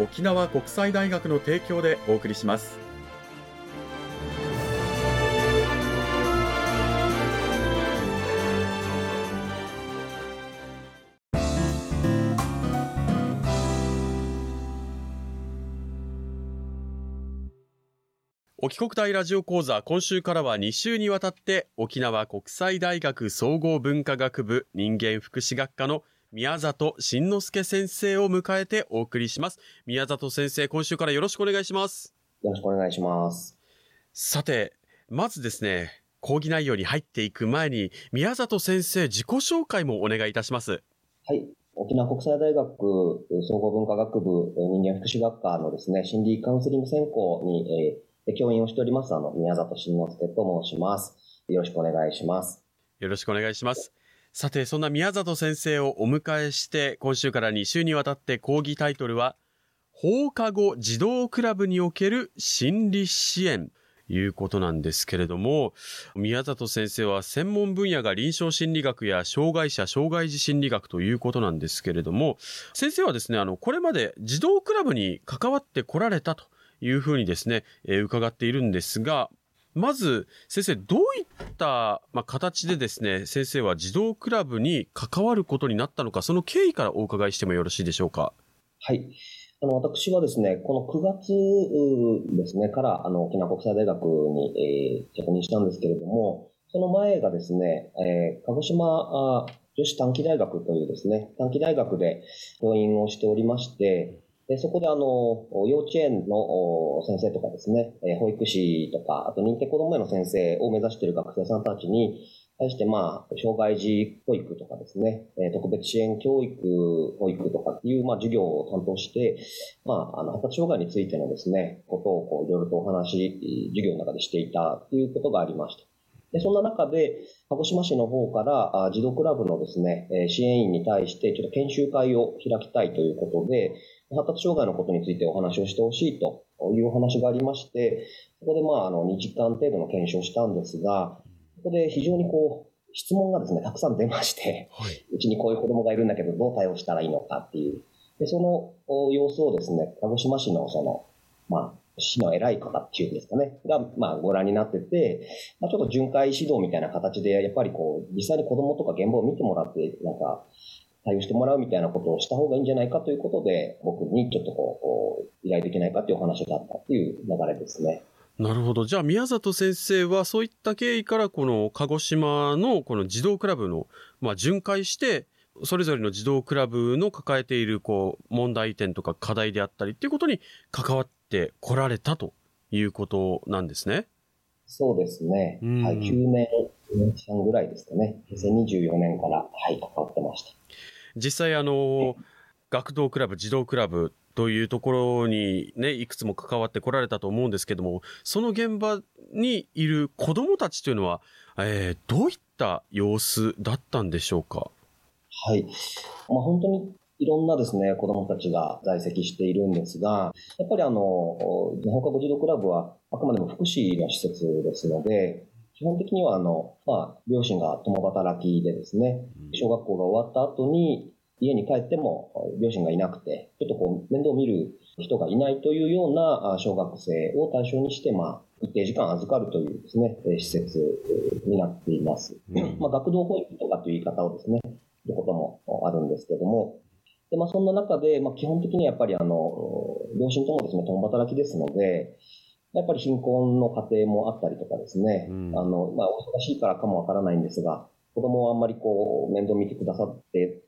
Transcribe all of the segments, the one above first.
沖縄国際大学の提供でお送りします。沖国大ラジオ講座今週からは2週にわたって沖縄国際大学総合文化学部人間福祉学科の宮里慎之介先生を迎えてお送りします。宮里先生、今週からよろしくお願いします。よろしくお願いします。さて、まずですね、講義内容に入っていく前に、宮里先生、自己紹介もお願いいたします。はい。沖縄国際大学総合文化学部人間福祉学科のですね、心理カウンセリング専攻に、えー教員をしております、あの、宮里慎之介と申します。よろしくお願いします。よろしくお願いします。さて、そんな宮里先生をお迎えして、今週から2週にわたって講義タイトルは、放課後児童クラブにおける心理支援と。いうことなんですけれども、宮里先生は専門分野が臨床心理学や障害者、障害児心理学ということなんですけれども、先生はですね、あの、これまで児童クラブに関わってこられたというふうにですね、えー、伺っているんですが、まず、先生、どういった、まあ、形でですね、先生は児童クラブに関わることになったのか、その経緯からお伺いしてもよろしいでしょうか？はい。あの、私はですね、この9月ですね、から、あの、沖縄国際大学に、えー、着任したんですけれども、その前がですね、えー、鹿児島女子短期大学というですね、短期大学で教員をしておりまして、でそこであの、幼稚園の先生とかですね、保育士とか、あと認定子どもへの先生を目指している学生さんたちに、対してまあ、障害児保育とかですね、特別支援教育、保育とかっていう、まあ、授業を担当して、まあ、あの、発達障害についてのですね、ことをこう、いろいろとお話、授業の中でしていたということがありました。で、そんな中で、鹿児島市の方から、児童クラブのですね、支援員に対して、ちょっと研修会を開きたいということで、発達障害のことについてお話をしてほしいというお話がありまして、そこでまあ、あの、2時間程度の検証をしたんですが、そこで非常にこう、質問がですね、たくさん出まして、はい、うちにこういう子供がいるんだけど、どう対応したらいいのかっていう。で、その様子をですね、鹿児島市のその、まあ、市の偉い方っていうんですかね、が、まあ、ご覧になってて、まあ、ちょっと巡回指導みたいな形で、やっぱりこう、実際に子供とか現場を見てもらって、なんか、対応してもらうみたいなことをした方がいいんじゃないかということで、僕にちょっとこう、依頼できないかというお話があったという流れですね。なるほど。じゃあ、宮里先生はそういった経緯から、この鹿児島のこの児童クラブの、まあ、巡回して、それぞれの児童クラブの抱えている、こう、問題点とか課題であったりっていうことに関わってこられたということなんですね。そうですね。はい、9年半ぐらいですかね。2024年から、はい、関わってました。実際あの、学童クラブ、児童クラブというところにね、いくつも関わってこられたと思うんですけども、その現場にいる子供たちというのは、えー、どういった様子だったんでしょうか？はい。まあ、本当にいろんなですね、子供たちが在籍しているんですが、やっぱりあの、日本科児童クラブはあくまでも福祉の施設ですので、基本的にはあの、まあ、両親が共働きでですね、小学校が終わった後に家に帰っても両親がいなくて、ちょっとこう面倒を見る人がいないというような小学生を対象にして、まあ、一定時間預かるというですね、施設になっています。うん、まあ、学童保育とかという言い方をですね、することもあるんですけども、で、まあ、そんな中で、まあ、基本的にやっぱりあの、両親ともですね、共働きですので、やっぱり貧困の家庭もあったりとかですね、うん。あの、まあ、お忙しいからかもわからないんですが、子供をあんまりこう、面倒見てくださって、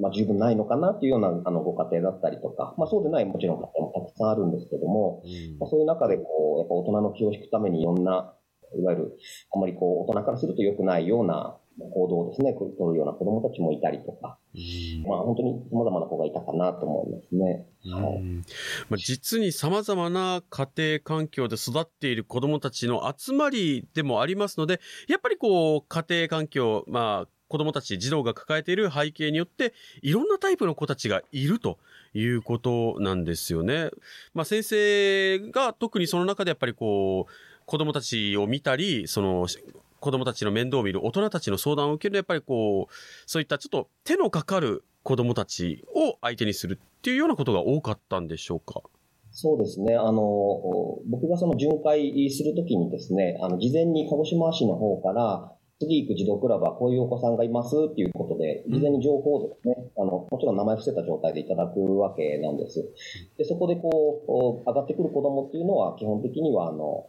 まあ、十分ないのかなっていうような、あの、ご家庭だったりとか、まあ、そうでないもちろん家庭もたくさんあるんですけども、まあ、そういう中で、こう、やっぱ大人の気を引くためにいろんな、いわゆる、あまりこう、大人からすると良くないような行動をですね、取るような子供たちもいたりとか、まあ、本当に様々な子がいたかなと思いますね。はい。うんまあ、実に様々な家庭環境で育っている子供たちの集まりでもありますので、やっぱりこう、家庭環境、まあ、子供たち、児童が抱えている背景によって、いろんなタイプの子たちがいるということなんですよね。まあ、先生が特にその中でやっぱりこう、子供たちを見たり、その、子供たちの面倒を見る大人たちの相談を受けるやっぱりこう、そういったちょっと手のかかる子供たちを相手にするっていうようなことが多かったんでしょうか？そうですね。あの、僕がその巡回するときにですね、あの、事前に鹿児島市の方から、次行く児童クラブはこういうお子さんがいますっていうことで、事前に情報をですね、あの、もちろん名前伏せた状態でいただくわけなんです。で、そこでこう、上がってくる子供っていうのは、基本的には、あの、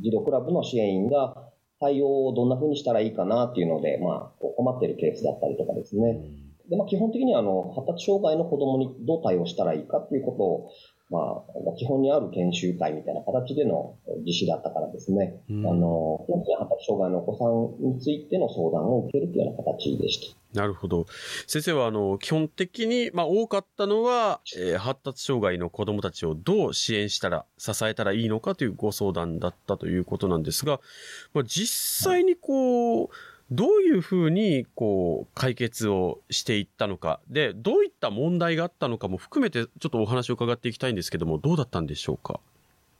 児童クラブの支援員が対応をどんな風にしたらいいかなっていうので、まあ、困っているケースだったりとかですね。で、まあ、基本的には、あの、発達障害の子供にどう対応したらいいかっていうことを、まあ、基本にある研修会みたいな形での実施だったからですね、うんあの、基本的に発達障害のお子さんについての相談を受けるというような形でした。なるほど。先生は、あの、基本的に、まあ、多かったのは、えー発達障害の子供たちをどう支援したら、支えたらいいのかというご相談だったということなんですが、まあ、実際にこう、どういうふうに、こう、解決をしていったのか、で、どういった問題があったのかも含めて、ちょっとお話を伺っていきたいんですけども、どうだったんでしょうか？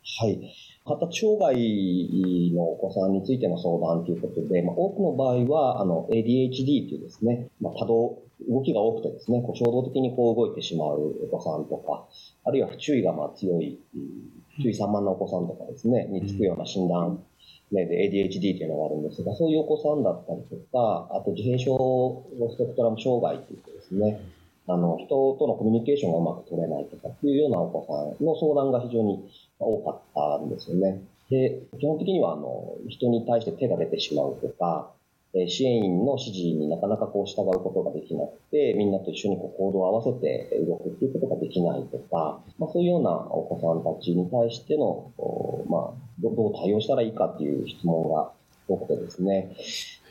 はい。発達障害のお子さんについての相談ということで、まあ、多くの場合は、あの、ADHD というですね、まあ、多動、動きが多くてですね、こう衝動的にこう動いてしまうお子さんとか、あるいは不注意がまあ強い、うん注意散漫なお子さんとかですね、につくような診断ね、で ADHD というのがあるんですが、そういうお子さんだったりとか、あと自閉症スペクトラム障害といってですね、あの、人とのコミュニケーションがうまく取れないとかっていうようなお子さんの相談が非常に多かったんですよね。で、基本的には、あの、人に対して手が出てしまうとか、え支援員の指示になかなかこう従うことができなくて、みんなと一緒にこう行動を合わせて動くっていうことができないとか、まあ、そういうようなお子さんたちに対しての、まあ、どどう対応したらいいかっていう質問が多くてですね。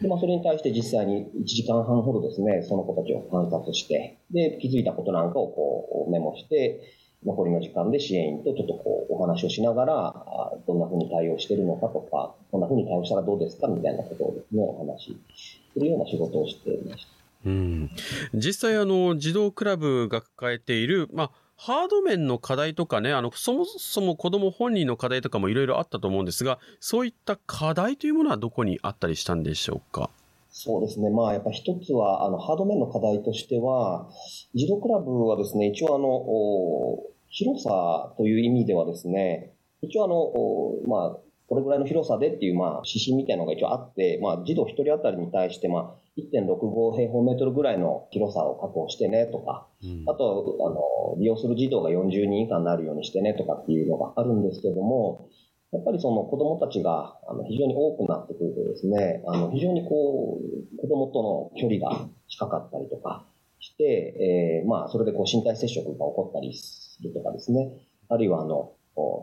で、まあ、それに対して実際に1時間半ほどですね、その子たちを観察して、で、気づいたことなんかをこうメモして、残りの時間で支援員とちょっとこうお話をしながら、どんな風に対応してるのかとか、こんな風に対応したらどうですかみたいなことをですね、お話しするような仕事をしていました。うん、実際あの児童クラブが抱えている、まあ、ハード面の課題とかねあのそもそも子ども本人の課題とかもいろいろあったと思うんですがそういった課題というものはどこにあったりしたんでしょうか？そうですね。まあ、やっぱ一つは、あの、ハード面の課題としては、児童クラブはですね、一応あの、お広さという意味ではですね、一応あの、おまあ、これぐらいの広さでっていう、まあ、指針みたいなのが一応あって、まあ、児童一人当たりに対して、まあ、1.65平方メートルぐらいの広さを確保してねとか、うんあと、あの、利用する児童が40人以下になるようにしてねとかっていうのがあるんですけども、やっぱりその子供たちがあの非常に多くなってくるとですね、あの非常にこう、子供との距離が近かったりとかして、えーまあ、それでこう身体接触が起こったりするとかですね、あるいはあの、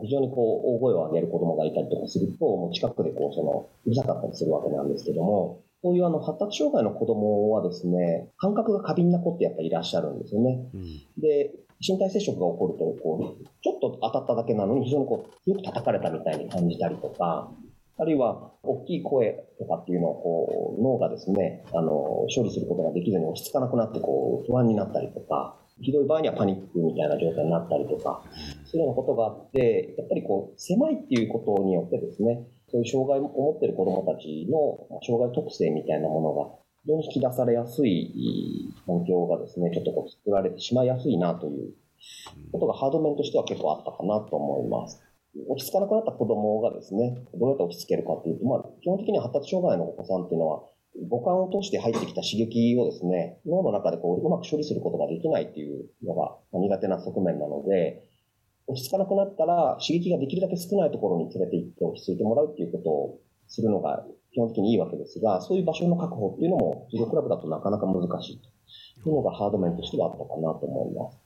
非常にこう、大声を上げる子供がいたりとかすると、もう近くでこう、その、うるさかったりするわけなんですけども、こういうあの、発達障害の子供はですね、感覚が過敏な子ってやっぱりいらっしゃるんですよね。うんで、身体接触が起こると、こう、ちょっと当たっただけなのに非常にこう、強く叩かれたみたいに感じたりとか、あるいは、大きい声とかっていうのを、こう、脳がですね、あの、処理することができずに落ち着かなくなって、こう、不安になったりとか、ひどい場合にはパニックみたいな状態になったりとか、そういうようなことがあって、やっぱりこう、狭いっていうことによってですね、そういう障害を持っている子供たちの障害特性みたいなものが、非常に引き出されやすい環境がですね、ちょっとこう作られてしまいやすいなということがハード面としては結構あったかなと思います。落ち着かなくなった子供がですね、どうやって落ち着けるかっていうと、まあ、基本的には発達障害のお子さんっていうのは、五感を通して入ってきた刺激をですね、脳の中でこう、うまく処理することができないっていうのが苦手な側面なので、落ち着かなくなったら刺激ができるだけ少ないところに連れて行って落ち着いてもらうっていうことをするのが基本的にいいわけですが、そういう場所の確保っていうのも、児童クラブだとなかなか難しいというのがハード面としてはあったかなと思います。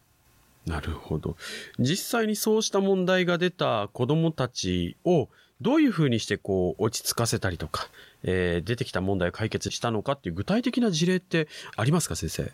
なるほど。実際にそうした問題が出た子供たちをどういうふうにしてこう落ち着かせたりとか、えー、出てきた問題を解決したのかっていう具体的な事例ってありますか先生？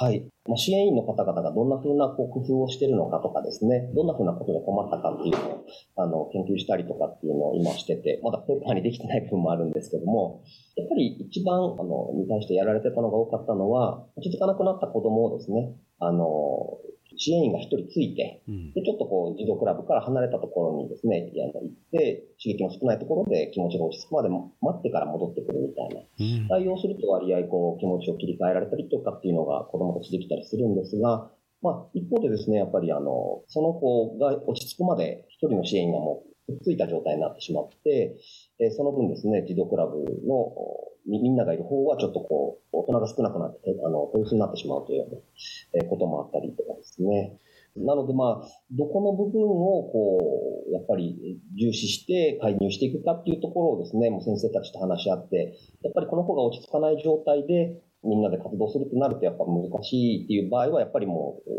はい。ま、支援員の方々がどんなふうなこう工夫をしているのかとかですね、どんなふうなことで困ったかっていうのを、あの、研究したりとかっていうのを今してて、まだペーパーにできてない部分もあるんですけども、やっぱり一番、あの、に対してやられてたのが多かったのは、落ち着かなくなった子供をですね、あの、支援員が一人ついて、で、ちょっとこう、児童クラブから離れたところにですね、行って、刺激の少ないところで気持ちが落ち着くまで待ってから戻ってくるみたいな。対応すると割合、こう、気持ちを切り替えられたりとかっていうのが子供たちできたりするんですが、まあ、一方でですね、やっぱりあの、その子が落ち着くまで一人の支援員がもうくっついた状態になってしまって、えその分ですね、児童クラブのみんながいる方はちょっとこう、大人が少なくなって、あの、手薄になってしまうというような、こともあったりとかですね。なのでまあ、どこの部分をこう、やっぱり重視して介入していくかっていうところをですね、もう先生たちと話し合って、やっぱりこの子が落ち着かない状態でみんなで活動するとなるとやっぱ難しいっていう場合はやっぱりもう、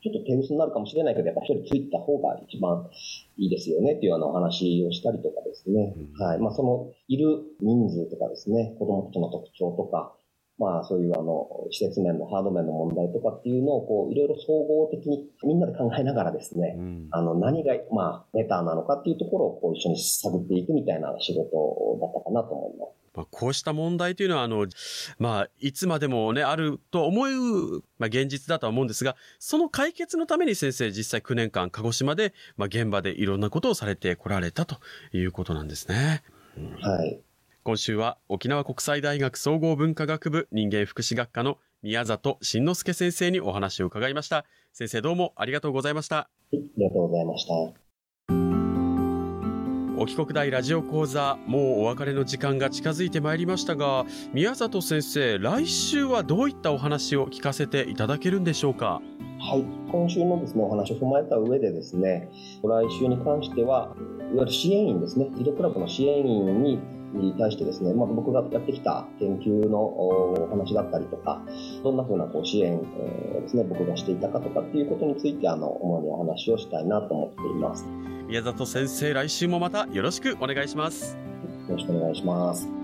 ちょっと手薄になるかもしれないけど、やっぱ一人ついた方が一番いいですよねっていうようなお話をしたりとかですね。うん、はい。まあその、いる人数とかですね、子供たちの特徴とか、まあそういうあの、施設面のハード面の問題とかっていうのをこう、いろいろ総合的にみんなで考えながらですね、うん、あの、何が、まあ、ベターなのかっていうところをこう一緒に探っていくみたいな仕事だったかなと思います。まあ、こうした問題というのは、あの、まあ、いつまでもね、あると思う、まあ、現実だとは思うんですが、その解決のために先生、実際9年間、鹿児島で、まあ、現場でいろんなことをされてこられたということなんですね。はい。今週は沖縄国際大学総合文化学部人間福祉学科の宮里慎之介先生にお話を伺いました。先生どうもありがとうございました。はい、ありがとうございました。沖国大ラジオ講座、もうお別れの時間が近づいてまいりましたが、宮里先生、来週はどういったお話を聞かせていただけるんでしょうか？はい、今週のですね、お話を踏まえた上でですね、来週に関しては、いわゆる支援員ですね、児童クラブの支援員にに対してですね、まあ、僕がやってきた研究のお話だったりとか、どんなふうなこう支援をですね、僕がしていたかとかっていうことについて、あの、主にお話をしたいなと思っています。宮里先生、来週もまたよろしくお願いします。よろしくお願いします。